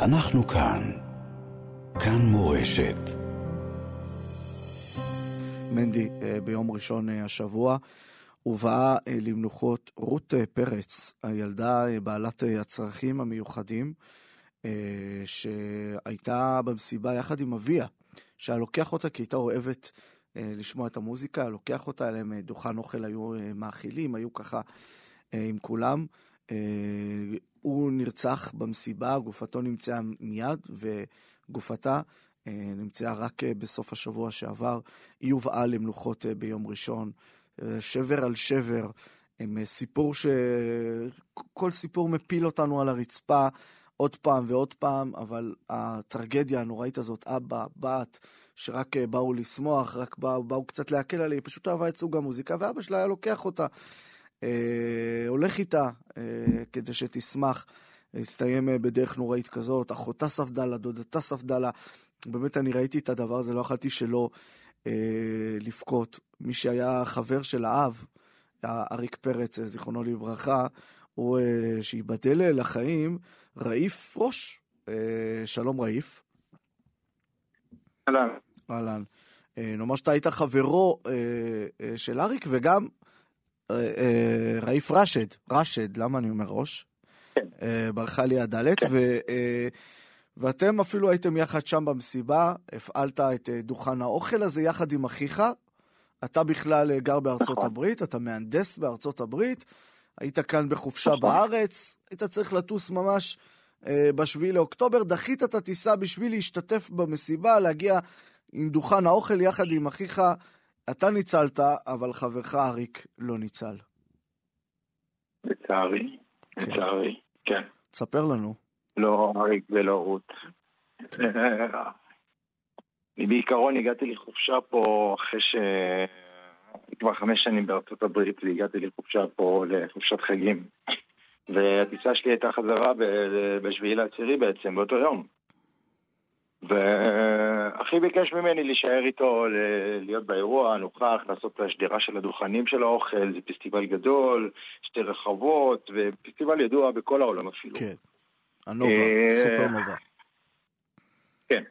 אנחנו כאן. כאן מורשת. מנדי, אה, ביום ראשון אה, השבוע הובאה אה, למנוחות רות פרץ, הילדה בעלת הצרכים המיוחדים, שהייתה במסיבה יחד עם אביה, שהיה לוקח אותה כי הייתה אוהבת לשמוע את המוזיקה, לוקח אותה אליהם, דוכן אוכל היו מאכילים, היו ככה עם כולם. הוא נרצח במסיבה, גופתו נמצאה מיד, וגופתה אה, נמצאה רק אה, בסוף השבוע שעבר. היא הובאה למנוחות אה, ביום ראשון. שבר על שבר, עם סיפור ש... כל סיפור מפיל אותנו על הרצפה עוד פעם ועוד פעם, אבל הטרגדיה הנוראית הזאת, אבא, בת, שרק באו לשמוח, רק באו, באו קצת להקל עליה, היא פשוט אהבה את סוג המוזיקה, ואבא שלה היה לוקח אותה. אה, הולך איתה אה, כדי שתשמח. הסתיים אה, בדרך נוראית כזאת, אחותה ספדה לה, דודתה ספדה לה. באמת, אני ראיתי את הדבר הזה, לא יכלתי שלא אה, לבכות. מי שהיה חבר של האב, אריק פרץ, זיכרונו לברכה, הוא, אה, שייבדל לחיים, ראיף ראש. אה, שלום ראיף. אהלן. אהלן. אה, נאמר שאתה היית חברו אה, אה, של אריק, וגם אה, אה, ראיף רשד, רשד, למה אני אומר ראש? כן. אה, ברחה לי הדלת, כן. ואתם אפילו הייתם יחד שם במסיבה, הפעלת את דוכן האוכל הזה יחד עם אחיך. אתה בכלל גר בארצות נכון. הברית, אתה מהנדס בארצות הברית, היית כאן בחופשה נכון. בארץ, היית צריך לטוס ממש בשביעי לאוקטובר, דחית את הטיסה בשביל להשתתף במסיבה, להגיע עם דוכן האוכל יחד עם אחיך אתה ניצלת, אבל חברך אריק לא ניצל. לצערי, כן. לצערי, כן. תספר לנו. לא אריק ולא רות. בעיקרון הגעתי לחופשה פה אחרי ש... כבר חמש שנים בארצות הברית והגעתי לחופשה פה, לחופשת חגים. והטיסה שלי הייתה חזרה בשביעי לעשירי בעצם, באותו יום. ואחי ביקש ממני להישאר איתו, להיות באירוע, נוכח, לעשות את השדרה של הדוכנים של האוכל, זה פסטיבל גדול, שתי רחבות, ופסטיבל ידוע בכל העולם אפילו. כן, הנובה, סופר נובה. כן.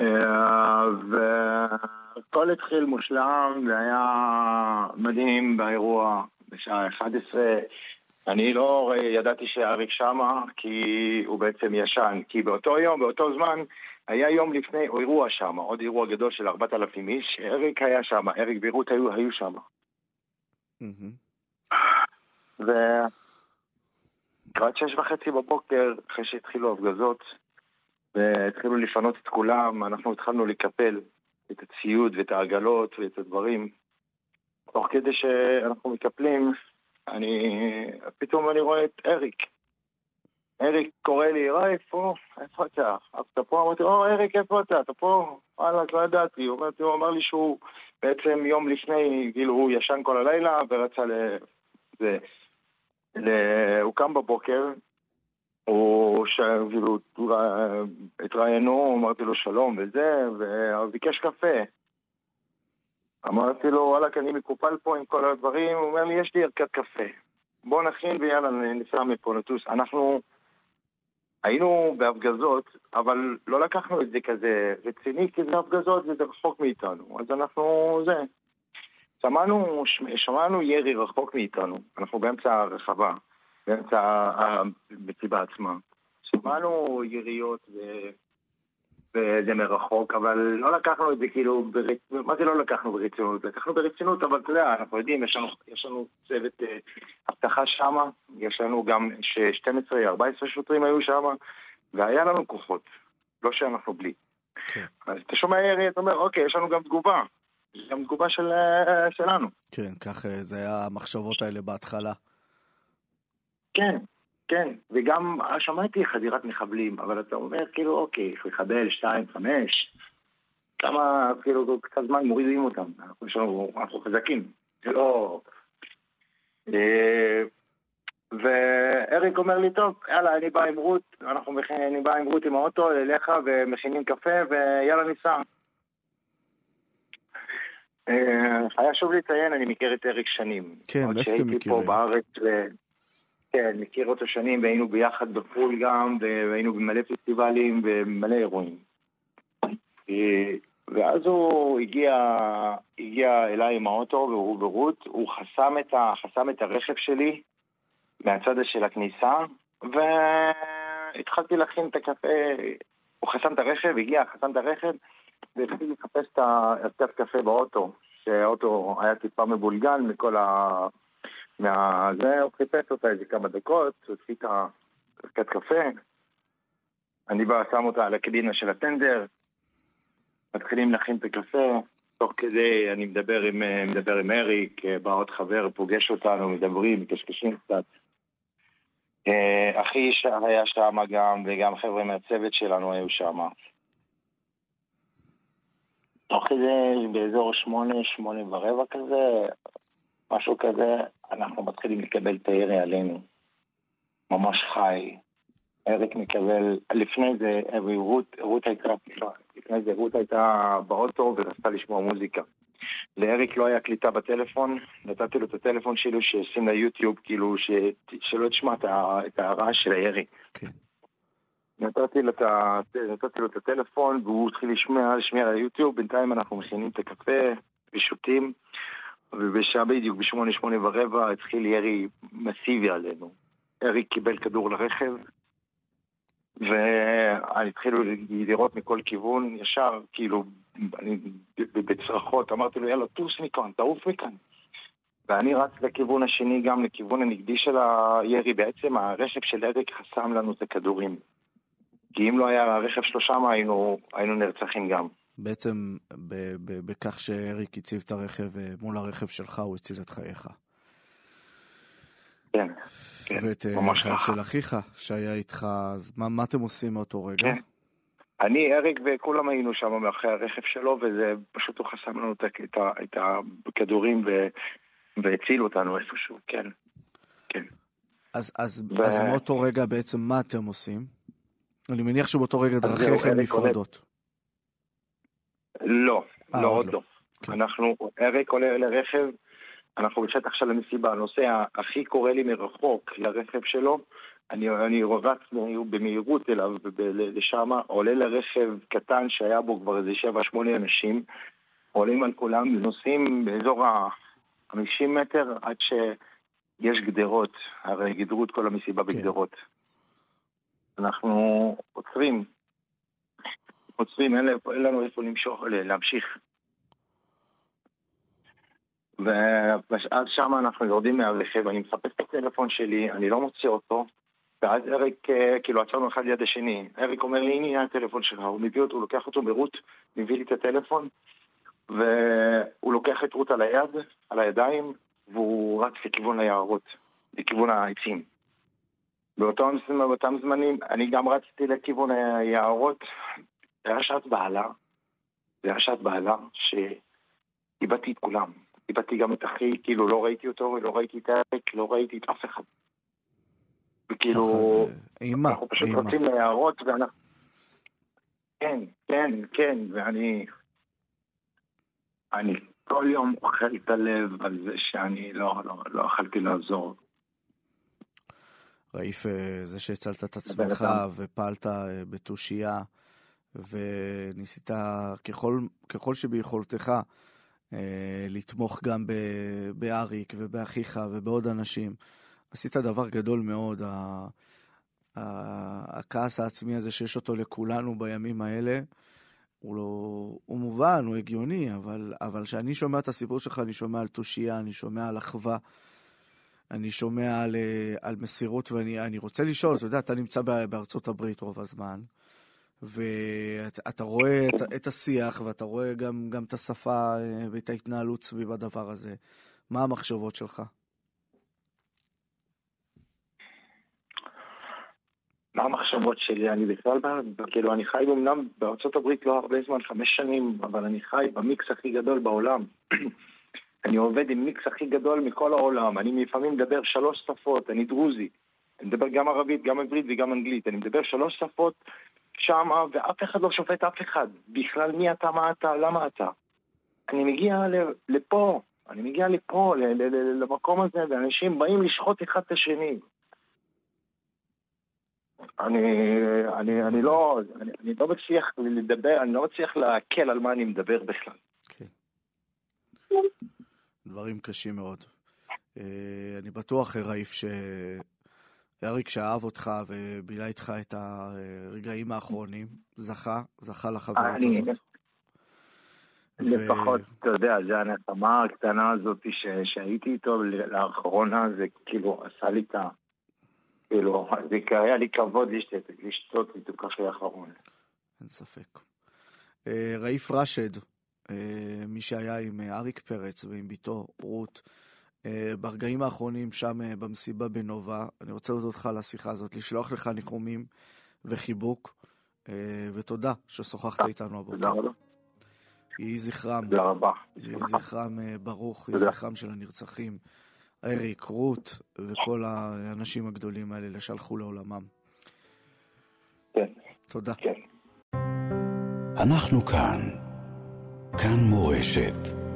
אה, והכל התחיל מושלם, זה היה מדהים באירוע בשעה 11. אני לא ידעתי שאריק שמה, כי הוא בעצם ישן. כי באותו יום, באותו זמן, היה יום לפני אירוע שם, עוד אירוע גדול של 4,000 איש, אריק היה שם, אריק ורות היו, היו שם. ועד שש וחצי בבוקר, אחרי שהתחילו הפגזות, והתחילו לפנות את כולם, אנחנו התחלנו לקפל את הציוד ואת העגלות ואת הדברים. תוך כדי שאנחנו מקפלים, אני, פתאום אני רואה את אריק. אריק קורא לי, ראה איפה, איפה אתה? אתה פה? אמרתי, או אריק, איפה אתה? אתה פה? וואלה, לא ידעתי. הוא אמר לי שהוא בעצם יום לפני, כאילו הוא ישן כל הלילה ורצה ל... זה... ל... הוא קם בבוקר, הוא ש... כאילו, התראיינו, אמרתי לו שלום וזה, וביקש קפה. אמרתי לו, וואלכ, אני מקופל פה עם כל הדברים, הוא אומר לי, יש לי ערכת קפה. בוא נכין ויאללה, ניסע מפה לטוס. אנחנו היינו בהפגזות, אבל לא לקחנו את זה כזה רציני, כי זה הפגזות וזה רחוק מאיתנו. אז אנחנו, זה. שמענו, שמענו ירי רחוק מאיתנו. אנחנו באמצע הרחבה, באמצע המסיבה עצמה. שמענו יריות ו... וזה מרחוק, אבל לא לקחנו את זה כאילו, ברצ... מה זה לא לקחנו ברצינות? לקחנו ברצינות, אבל אתה יודע, אנחנו יודעים, יש לנו, יש לנו צוות אה, אבטחה שם, יש לנו גם 12-14 שוטרים היו שם, והיה לנו כוחות, לא שאנחנו בלי. כן. אז אתה שומע ירי, אתה אומר, אוקיי, יש לנו גם תגובה. יש גם תגובה של, אה, שלנו. כן, כך אה, זה היה המחשבות האלה בהתחלה. כן, כן, וגם שמעתי חדירת מחבלים, אבל אתה אומר, כאילו, אוקיי, מחבל, שתיים, חמש, כמה, כאילו, קצת זמן מורידים אותם. אנחנו, אנחנו חזקים, זה לא... אה, ואריק אומר לי, טוב, יאללה, אני בא עם רות, אנחנו מכין, אני בא עם רות עם האוטו אליך ומכינים קפה ויאללה ניסע. אה, היה שוב לציין, אני מכיר את אריק שנים. כן, איפה אתם מכירים? עוד שהייתי פה בארץ כן, מכיר אותו שנים, והיינו ביחד בחו"ל גם, והיינו במלא פסטיבלים ומלא אירועים. אה, ואז הוא הגיע, הגיע אליי עם האוטו, והוא ברות, הוא חסם את, ה, חסם את הרכב שלי מהצד של הכניסה, והתחלתי להכין את הקפה, הוא חסם את הרכב, הגיע, חסם את הרכב, והתחלתי לחפש את הערכת קפה באוטו, שהאוטו היה טיפה מבולגן מכל ה... מה... זה, הוא חיפש אותה איזה כמה דקות, הוציא את הערכת קפה, אני בא, שם אותה על הקדינה של הטנדר, מתחילים להכין את הקפה, תוך כדי אני מדבר עם, מדבר עם אריק, בא עוד חבר, פוגש אותנו, מדברים, מקשקשים קצת. אה, אחי היה שם גם, וגם חבר'ה מהצוות שלנו היו שם. תוך כדי, באזור שמונה, שמונה ורבע כזה, משהו כזה, אנחנו מתחילים לקבל את הירי עלינו. ממש חי. אריק מקבל, לפני זה, רות, רות הייתה, לפני זה רות הייתה באוטו ורצתה לשמוע מוזיקה. לאריק לא היה קליטה בטלפון, נתתי לו את הטלפון שלי שישים ליוטיוב, כאילו, ש... שלא תשמע את הרעש של הירי. כן. נתתי לו, את ה... נתתי לו את הטלפון והוא התחיל לשמוע, לשמיע על היוטיוב, בינתיים אנחנו מכינים את הקפה ושותים, ובשעה בדיוק בשמונה, שמונה ורבע התחיל ירי מסיבי עלינו. אריק קיבל כדור לרכב, והתחילו לראות מכל כיוון, ישר, כאילו, אני בצרחות, אמרתי לו, יאללה, טוס מכאן, תעוף מכאן. ואני רץ לכיוון השני, גם לכיוון הנגדי של הירי. בעצם הרכב של אריק חסם לנו את הכדורים. כי אם לא היה הרכב שלו שם, היינו, היינו נרצחים גם. בעצם בכך שאריק הציב את הרכב אה, מול הרכב שלך, הוא הציל את חייך. כן, כן, ואת אה, חייו של אחיך שהיה איתך, אז מה, מה אתם עושים מאותו רגע? כן. אני, אריק וכולם היינו שם מאחורי הרכב שלו, וזה פשוט הוא חסם לנו את, את, את הכדורים ו, והציל אותנו איפשהו, כן. כן. אז, אז, ו... אז מאותו רגע בעצם מה אתם עושים? אני מניח שבאותו רגע דרכיכם נפרדות. לא, 아, לא, עוד לא. לא. כן. אנחנו, אריק עולה לרכב, אנחנו בשטח של המסיבה, הנוסע הכי קורא לי מרחוק לרכב שלו, אני, אני במהירות אליו, לשם, עולה לרכב קטן שהיה בו כבר איזה 7-8 אנשים, עולים על כולם, נוסעים באזור ה-50 מטר עד שיש גדרות, הרי גידרו את כל המסיבה כן. בגדרות. אנחנו עוצרים, עוצרים, אין, לנו איפה למשוך, להמשיך. ועד שם אנחנו יורדים מהרכב, אני מחפש את הטלפון שלי, אני לא מוצא אותו, ואז אריק, אה, כאילו עצרנו אחד ליד השני, אריק אומר לי, הנה הטלפון שלך, הוא מביא אותו, הוא לוקח אותו ברות, מביא לי את הטלפון, והוא לוקח את רות על היד, על הידיים, והוא רץ לכיוון היערות, לכיוון העצים. באותם, באותם זמנים אני גם רצתי לכיוון היערות, זה היה שעת בעלה, זה היה שעת בעלה שאיבדתי את כולם. איבדתי גם את אחי, כאילו לא ראיתי אותו, לא ראיתי את אריק, לא ראיתי את אף אחד. וכאילו, אימה, אנחנו פשוט רצים ליערות ואנחנו... כן, כן, כן, ואני... אני כל יום אוכל את הלב על זה שאני לא, לא, לא יכלתי לעזור. ראיף, אה, זה שהצלת את עצמך ופעלת אה, בתושייה וניסית ככל, ככל שביכולתך אה, לתמוך גם באריק ובאחיך ובעוד אנשים. עשית דבר גדול מאוד. הכעס העצמי הזה שיש אותו לכולנו בימים האלה, הוא, לא, הוא מובן, הוא הגיוני, אבל כשאני שומע את הסיפור שלך, אני שומע על תושייה, אני שומע על אחווה, אני שומע על, אה, על מסירות, ואני רוצה לשאול, אתה יודע, אתה נמצא בארצות הברית רוב הזמן, ואתה רואה את, את השיח, ואתה רואה גם, גם את השפה אה, ואת ההתנהלות סביב הדבר הזה. מה המחשבות שלך? מה המחשבות שלי? אני בכלל, כאילו, אני חי אמנם בארצות הברית לא הרבה זמן, חמש שנים, אבל אני חי במיקס הכי גדול בעולם. אני עובד עם מיקס הכי גדול מכל העולם. אני לפעמים מדבר שלוש שפות, אני דרוזי. אני מדבר גם ערבית, גם עברית וגם אנגלית. אני מדבר שלוש שפות שמה, ואף אחד לא שופט אף אחד. בכלל מי אתה, מה אתה, למה אתה. אני מגיע לפה, אני מגיע לפה, למקום הזה, ואנשים באים לשחוט אחד את השני. אני, אני, אני, לא, אני, אני לא מצליח לדבר, אני לא מצליח להקל על מה אני מדבר בכלל. כן. דברים קשים מאוד. אה, אני בטוח, רעיף, שאריק שאהב אותך ובילה איתך את הרגעים האחרונים, זכה, זכה לחברות אני- הזאת. לפחות, אתה יודע, זה הנחמה הקטנה הזאת ש, שהייתי איתו לאחרונה, זה כאילו עשה לי את ה... כאילו, זה היה לי כבוד לשתות, לשתות איתו קפה האחרון. אין ספק. אה, רעיף רשד, אה, מי שהיה עם אה, אריק פרץ ועם בתו רות, ברגעים האחרונים שם אה, במסיבה בנובה, אני רוצה להודות לך על השיחה הזאת, לשלוח לך ניחומים וחיבוק, אה, ותודה ששוחחת איתנו תודה הבוקר. רבה. יהי זכרם, תודה רבה. יהי זכרם אה, ברוך, יהי תודה. זכרם של הנרצחים, אריק, רות וכל האנשים הגדולים האלה שהלכו לעולמם. כן, תודה. כן. אנחנו כאן. כאן מורשת.